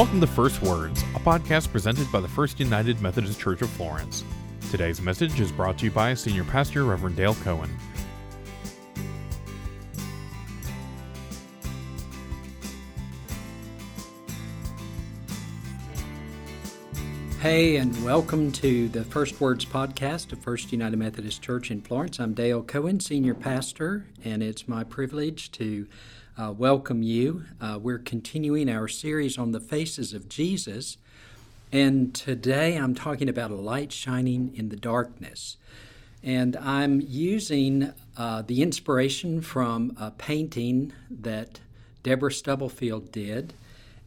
Welcome to First Words, a podcast presented by the First United Methodist Church of Florence. Today's message is brought to you by Senior Pastor Reverend Dale Cohen. Hey, and welcome to the First Words podcast of First United Methodist Church in Florence. I'm Dale Cohen, Senior Pastor, and it's my privilege to uh, welcome you. Uh, we're continuing our series on the faces of Jesus, and today I'm talking about a light shining in the darkness. And I'm using uh, the inspiration from a painting that Deborah Stubblefield did.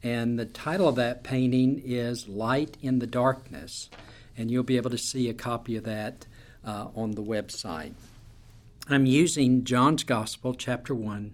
And the title of that painting is Light in the Darkness. And you'll be able to see a copy of that uh, on the website. I'm using John's Gospel, chapter 1,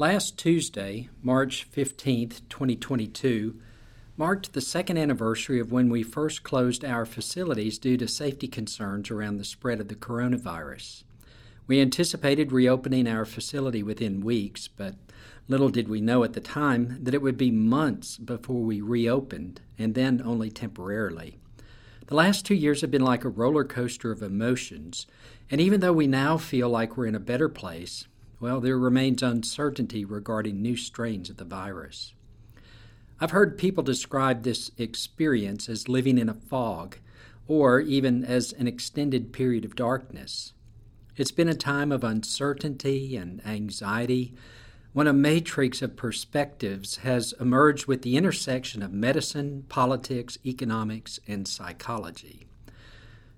Last Tuesday, March 15, 2022, marked the second anniversary of when we first closed our facilities due to safety concerns around the spread of the coronavirus. We anticipated reopening our facility within weeks, but Little did we know at the time that it would be months before we reopened, and then only temporarily. The last two years have been like a roller coaster of emotions, and even though we now feel like we're in a better place, well, there remains uncertainty regarding new strains of the virus. I've heard people describe this experience as living in a fog, or even as an extended period of darkness. It's been a time of uncertainty and anxiety when a matrix of perspectives has emerged with the intersection of medicine, politics, economics, and psychology.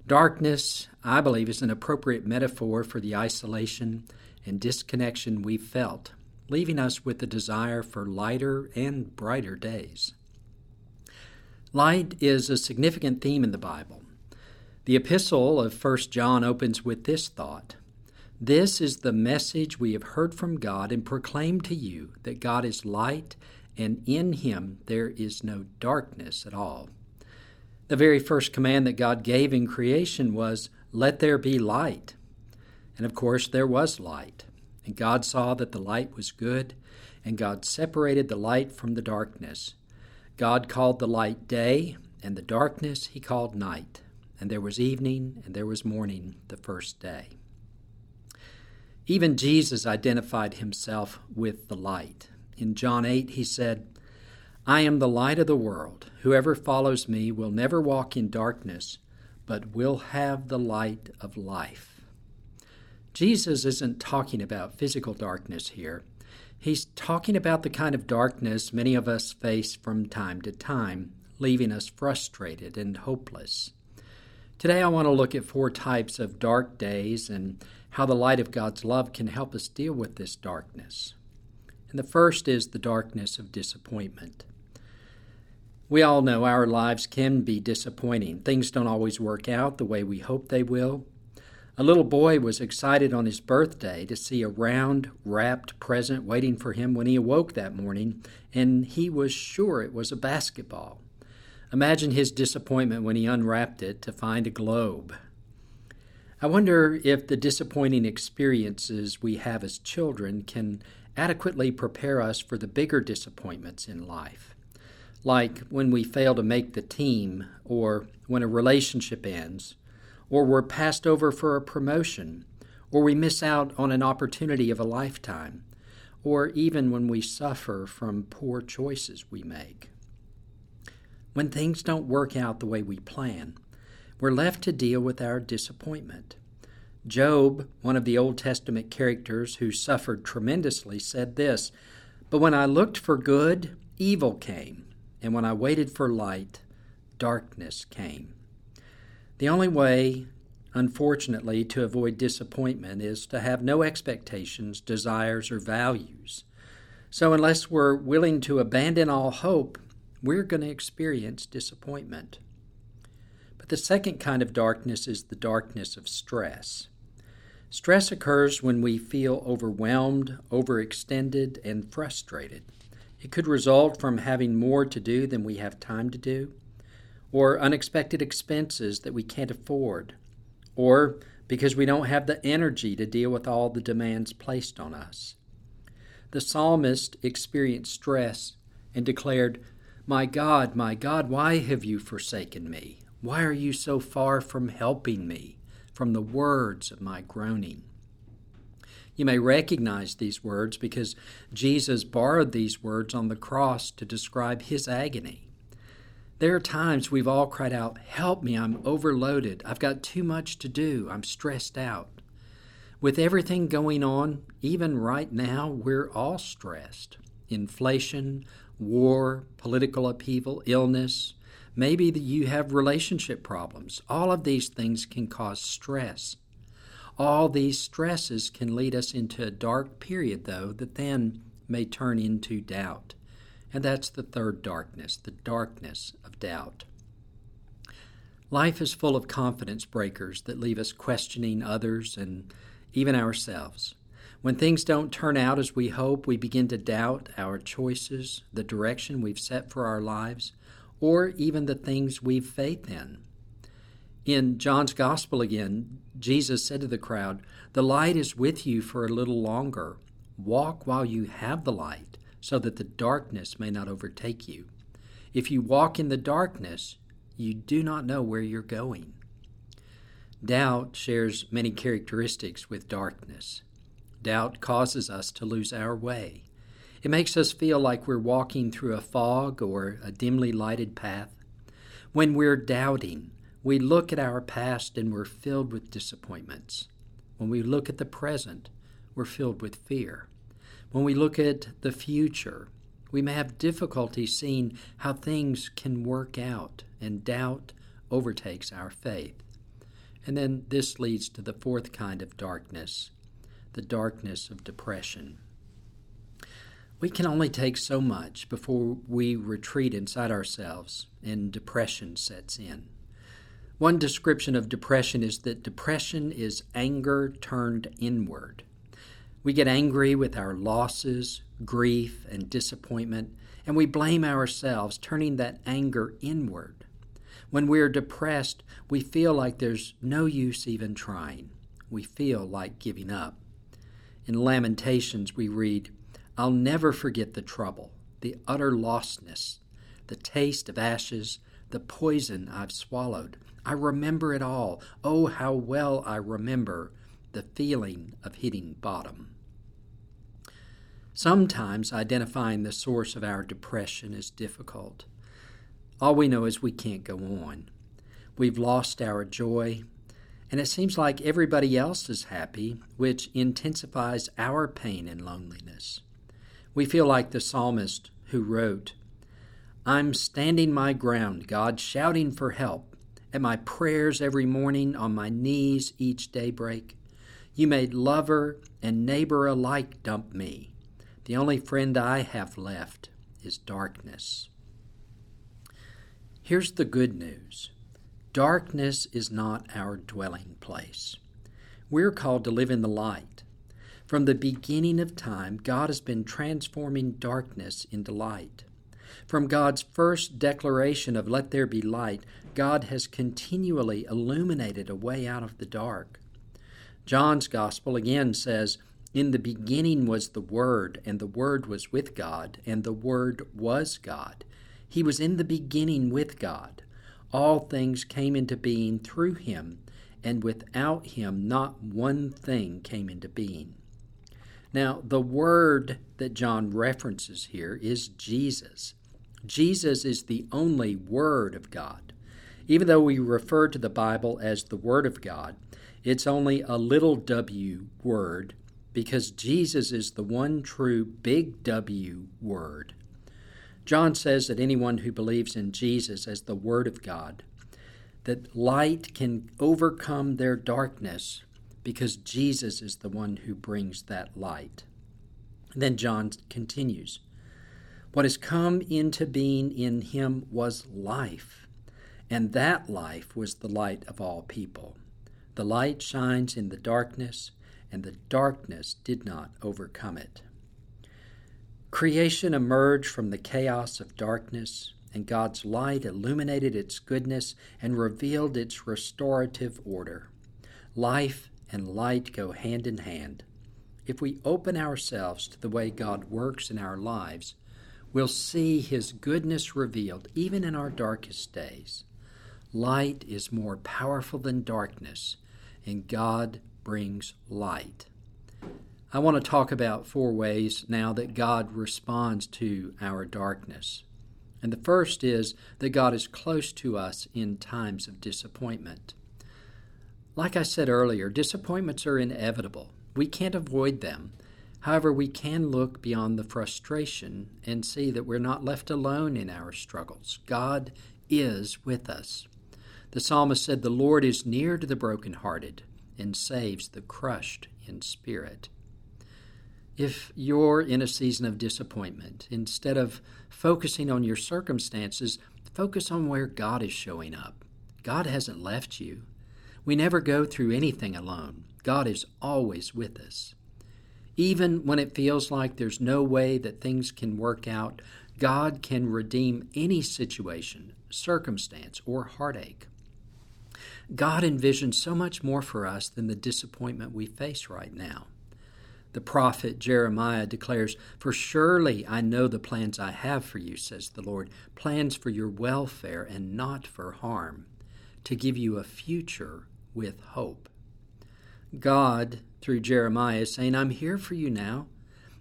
Darkness, I believe, is an appropriate metaphor for the isolation and disconnection we've felt, leaving us with the desire for lighter and brighter days. Light is a significant theme in the Bible. The epistle of 1 John opens with this thought this is the message we have heard from God and proclaim to you that God is light, and in him there is no darkness at all. The very first command that God gave in creation was, Let there be light. And of course, there was light. And God saw that the light was good, and God separated the light from the darkness. God called the light day, and the darkness he called night. And there was evening, and there was morning the first day. Even Jesus identified himself with the light. In John 8, he said, I am the light of the world. Whoever follows me will never walk in darkness, but will have the light of life. Jesus isn't talking about physical darkness here. He's talking about the kind of darkness many of us face from time to time, leaving us frustrated and hopeless. Today, I want to look at four types of dark days and how the light of God's love can help us deal with this darkness. And the first is the darkness of disappointment. We all know our lives can be disappointing. Things don't always work out the way we hope they will. A little boy was excited on his birthday to see a round, wrapped present waiting for him when he awoke that morning, and he was sure it was a basketball. Imagine his disappointment when he unwrapped it to find a globe. I wonder if the disappointing experiences we have as children can adequately prepare us for the bigger disappointments in life, like when we fail to make the team, or when a relationship ends, or we're passed over for a promotion, or we miss out on an opportunity of a lifetime, or even when we suffer from poor choices we make. When things don't work out the way we plan, we're left to deal with our disappointment. Job, one of the Old Testament characters who suffered tremendously, said this But when I looked for good, evil came, and when I waited for light, darkness came. The only way, unfortunately, to avoid disappointment is to have no expectations, desires, or values. So, unless we're willing to abandon all hope, we're going to experience disappointment. But the second kind of darkness is the darkness of stress. Stress occurs when we feel overwhelmed, overextended, and frustrated. It could result from having more to do than we have time to do, or unexpected expenses that we can't afford, or because we don't have the energy to deal with all the demands placed on us. The psalmist experienced stress and declared, My God, my God, why have you forsaken me? Why are you so far from helping me, from the words of my groaning? You may recognize these words because Jesus borrowed these words on the cross to describe his agony. There are times we've all cried out, Help me, I'm overloaded. I've got too much to do. I'm stressed out. With everything going on, even right now, we're all stressed. Inflation, war, political upheaval, illness. Maybe you have relationship problems. All of these things can cause stress. All these stresses can lead us into a dark period, though, that then may turn into doubt. And that's the third darkness, the darkness of doubt. Life is full of confidence breakers that leave us questioning others and even ourselves. When things don't turn out as we hope, we begin to doubt our choices, the direction we've set for our lives, or even the things we've faith in. In John's Gospel again, Jesus said to the crowd, The light is with you for a little longer. Walk while you have the light so that the darkness may not overtake you. If you walk in the darkness, you do not know where you're going. Doubt shares many characteristics with darkness. Doubt causes us to lose our way. It makes us feel like we're walking through a fog or a dimly lighted path. When we're doubting, we look at our past and we're filled with disappointments. When we look at the present, we're filled with fear. When we look at the future, we may have difficulty seeing how things can work out, and doubt overtakes our faith. And then this leads to the fourth kind of darkness the darkness of depression. We can only take so much before we retreat inside ourselves and depression sets in. One description of depression is that depression is anger turned inward. We get angry with our losses, grief, and disappointment, and we blame ourselves, turning that anger inward. When we are depressed, we feel like there's no use even trying. We feel like giving up. In Lamentations, we read, I'll never forget the trouble, the utter lostness, the taste of ashes, the poison I've swallowed. I remember it all. Oh, how well I remember the feeling of hitting bottom. Sometimes identifying the source of our depression is difficult. All we know is we can't go on. We've lost our joy, and it seems like everybody else is happy, which intensifies our pain and loneliness. We feel like the psalmist who wrote, I'm standing my ground, God, shouting for help, at my prayers every morning, on my knees each daybreak. You made lover and neighbor alike dump me. The only friend I have left is darkness. Here's the good news darkness is not our dwelling place. We're called to live in the light. From the beginning of time, God has been transforming darkness into light. From God's first declaration of let there be light, God has continually illuminated a way out of the dark. John's gospel again says, in the beginning was the Word, and the Word was with God, and the Word was God. He was in the beginning with God. All things came into being through him, and without him not one thing came into being. Now, the Word that John references here is Jesus. Jesus is the only Word of God. Even though we refer to the Bible as the Word of God, it's only a little w word because Jesus is the one true big W word. John says that anyone who believes in Jesus as the Word of God, that light can overcome their darkness because Jesus is the one who brings that light. then John continues What has come into being in him was life, and that life was the light of all people. The light shines in the darkness, and the darkness did not overcome it. Creation emerged from the chaos of darkness, and God's light illuminated its goodness and revealed its restorative order. Life and light go hand in hand. If we open ourselves to the way God works in our lives, we'll see His goodness revealed even in our darkest days. Light is more powerful than darkness, and God brings light. I want to talk about four ways now that God responds to our darkness. And the first is that God is close to us in times of disappointment. Like I said earlier, disappointments are inevitable. We can't avoid them. However, we can look beyond the frustration and see that we're not left alone in our struggles. God is with us. The psalmist said, The Lord is near to the brokenhearted and saves the crushed in spirit. If you're in a season of disappointment, instead of focusing on your circumstances, focus on where God is showing up. God hasn't left you. We never go through anything alone. God is always with us. Even when it feels like there's no way that things can work out, God can redeem any situation, circumstance, or heartache. God envisions so much more for us than the disappointment we face right now. The prophet Jeremiah declares, For surely I know the plans I have for you, says the Lord, plans for your welfare and not for harm, to give you a future with hope. God, through Jeremiah, is saying, I'm here for you now,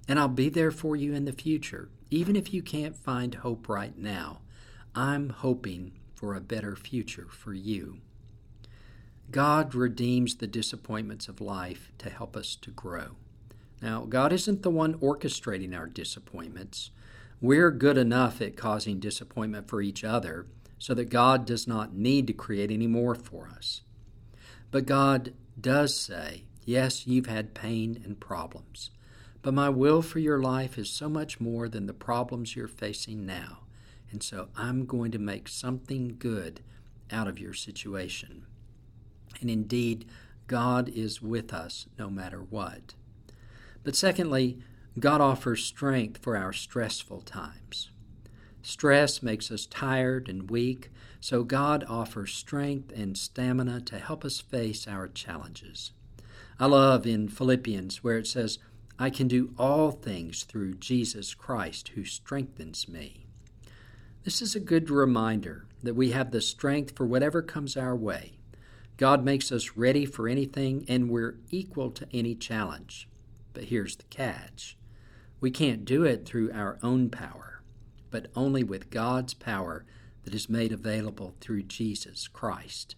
and I'll be there for you in the future. Even if you can't find hope right now, I'm hoping for a better future for you. God redeems the disappointments of life to help us to grow. Now, God isn't the one orchestrating our disappointments. We're good enough at causing disappointment for each other so that God does not need to create any more for us. But God does say, Yes, you've had pain and problems, but my will for your life is so much more than the problems you're facing now. And so I'm going to make something good out of your situation. And indeed, God is with us no matter what. But secondly, God offers strength for our stressful times. Stress makes us tired and weak, so God offers strength and stamina to help us face our challenges. I love in Philippians where it says, I can do all things through Jesus Christ who strengthens me. This is a good reminder that we have the strength for whatever comes our way. God makes us ready for anything, and we're equal to any challenge. But here's the catch we can't do it through our own power, but only with God's power that is made available through Jesus Christ.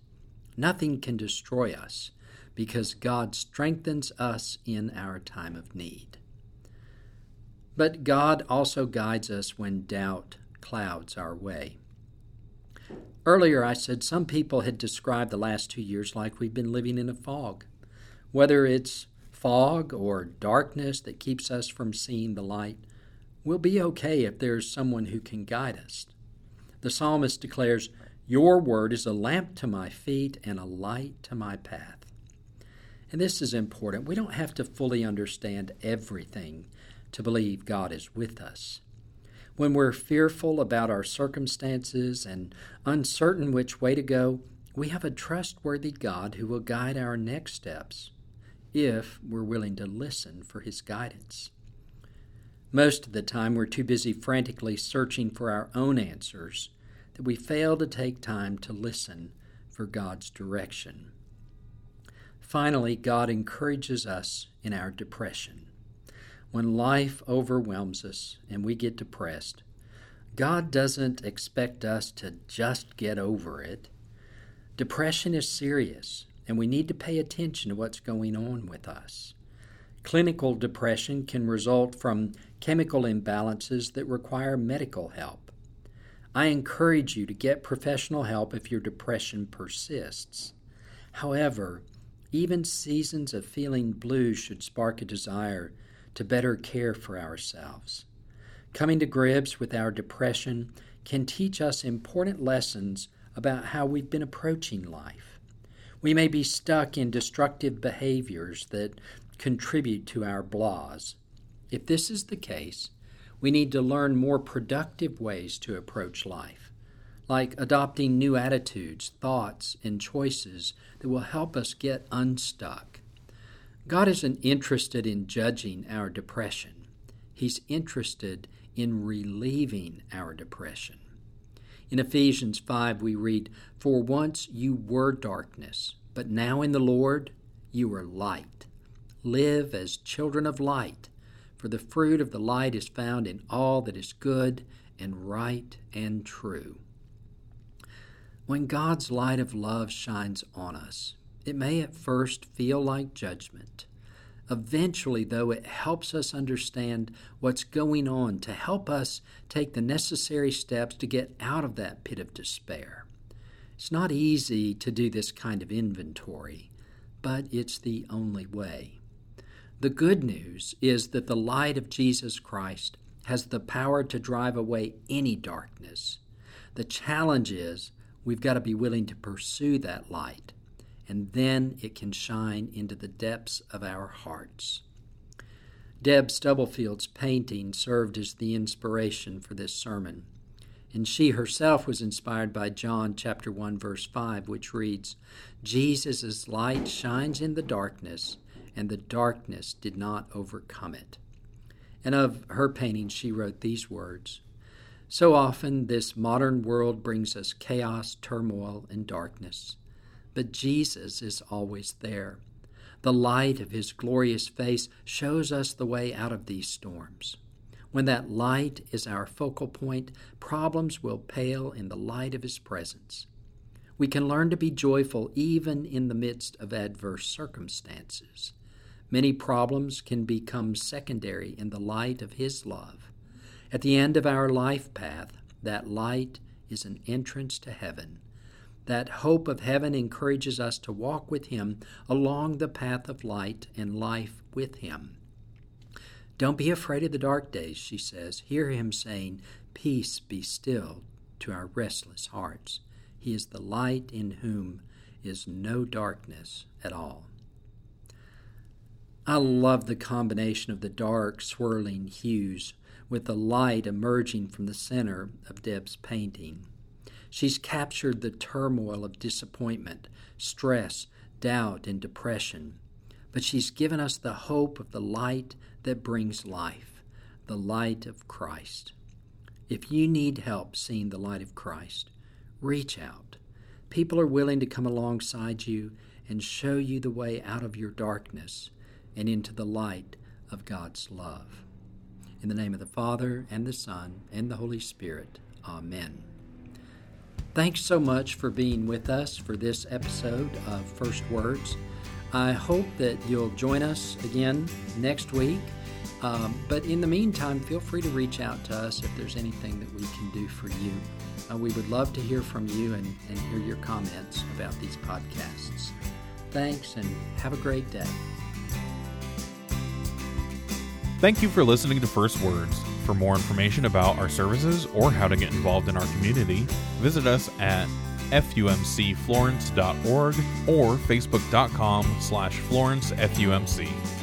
Nothing can destroy us because God strengthens us in our time of need. But God also guides us when doubt clouds our way. Earlier, I said some people had described the last two years like we've been living in a fog. Whether it's fog or darkness that keeps us from seeing the light, we'll be okay if there's someone who can guide us. The psalmist declares, Your word is a lamp to my feet and a light to my path. And this is important. We don't have to fully understand everything to believe God is with us. When we're fearful about our circumstances and uncertain which way to go, we have a trustworthy God who will guide our next steps if we're willing to listen for His guidance. Most of the time, we're too busy frantically searching for our own answers that we fail to take time to listen for God's direction. Finally, God encourages us in our depression. When life overwhelms us and we get depressed, God doesn't expect us to just get over it. Depression is serious, and we need to pay attention to what's going on with us. Clinical depression can result from chemical imbalances that require medical help. I encourage you to get professional help if your depression persists. However, even seasons of feeling blue should spark a desire to better care for ourselves. Coming to grips with our depression can teach us important lessons about how we've been approaching life. We may be stuck in destructive behaviors that contribute to our blahs. If this is the case, we need to learn more productive ways to approach life, like adopting new attitudes, thoughts, and choices that will help us get unstuck. God isn't interested in judging our depression, He's interested in relieving our depression. In Ephesians 5, we read, For once you were darkness, but now in the Lord you are light. Live as children of light, for the fruit of the light is found in all that is good and right and true. When God's light of love shines on us, it may at first feel like judgment. Eventually, though, it helps us understand what's going on to help us take the necessary steps to get out of that pit of despair. It's not easy to do this kind of inventory, but it's the only way. The good news is that the light of Jesus Christ has the power to drive away any darkness. The challenge is we've got to be willing to pursue that light and then it can shine into the depths of our hearts. Deb Stubblefield's painting served as the inspiration for this sermon, and she herself was inspired by John chapter 1 verse 5 which reads, Jesus' light shines in the darkness, and the darkness did not overcome it. And of her painting she wrote these words, so often, this modern world brings us chaos, turmoil, and darkness but Jesus is always there. The light of his glorious face shows us the way out of these storms. When that light is our focal point, problems will pale in the light of his presence. We can learn to be joyful even in the midst of adverse circumstances. Many problems can become secondary in the light of his love. At the end of our life path, that light is an entrance to heaven that hope of heaven encourages us to walk with Him along the path of light and life with Him. Don't be afraid of the dark days, she says. Hear Him saying, Peace be still to our restless hearts. He is the light in whom is no darkness at all. I love the combination of the dark, swirling hues with the light emerging from the center of Deb's painting. She's captured the turmoil of disappointment, stress, doubt, and depression. But she's given us the hope of the light that brings life, the light of Christ. If you need help seeing the light of Christ, reach out. People are willing to come alongside you and show you the way out of your darkness and into the light of God's love. In the name of the Father, and the Son, and the Holy Spirit, Amen. Thanks so much for being with us for this episode of First Words. I hope that you'll join us again next week. Um, but in the meantime, feel free to reach out to us if there's anything that we can do for you. Uh, we would love to hear from you and, and hear your comments about these podcasts. Thanks and have a great day. Thank you for listening to First Words. For more information about our services or how to get involved in our community, visit us at fumcflorence.org or facebook.com slash florencefumc.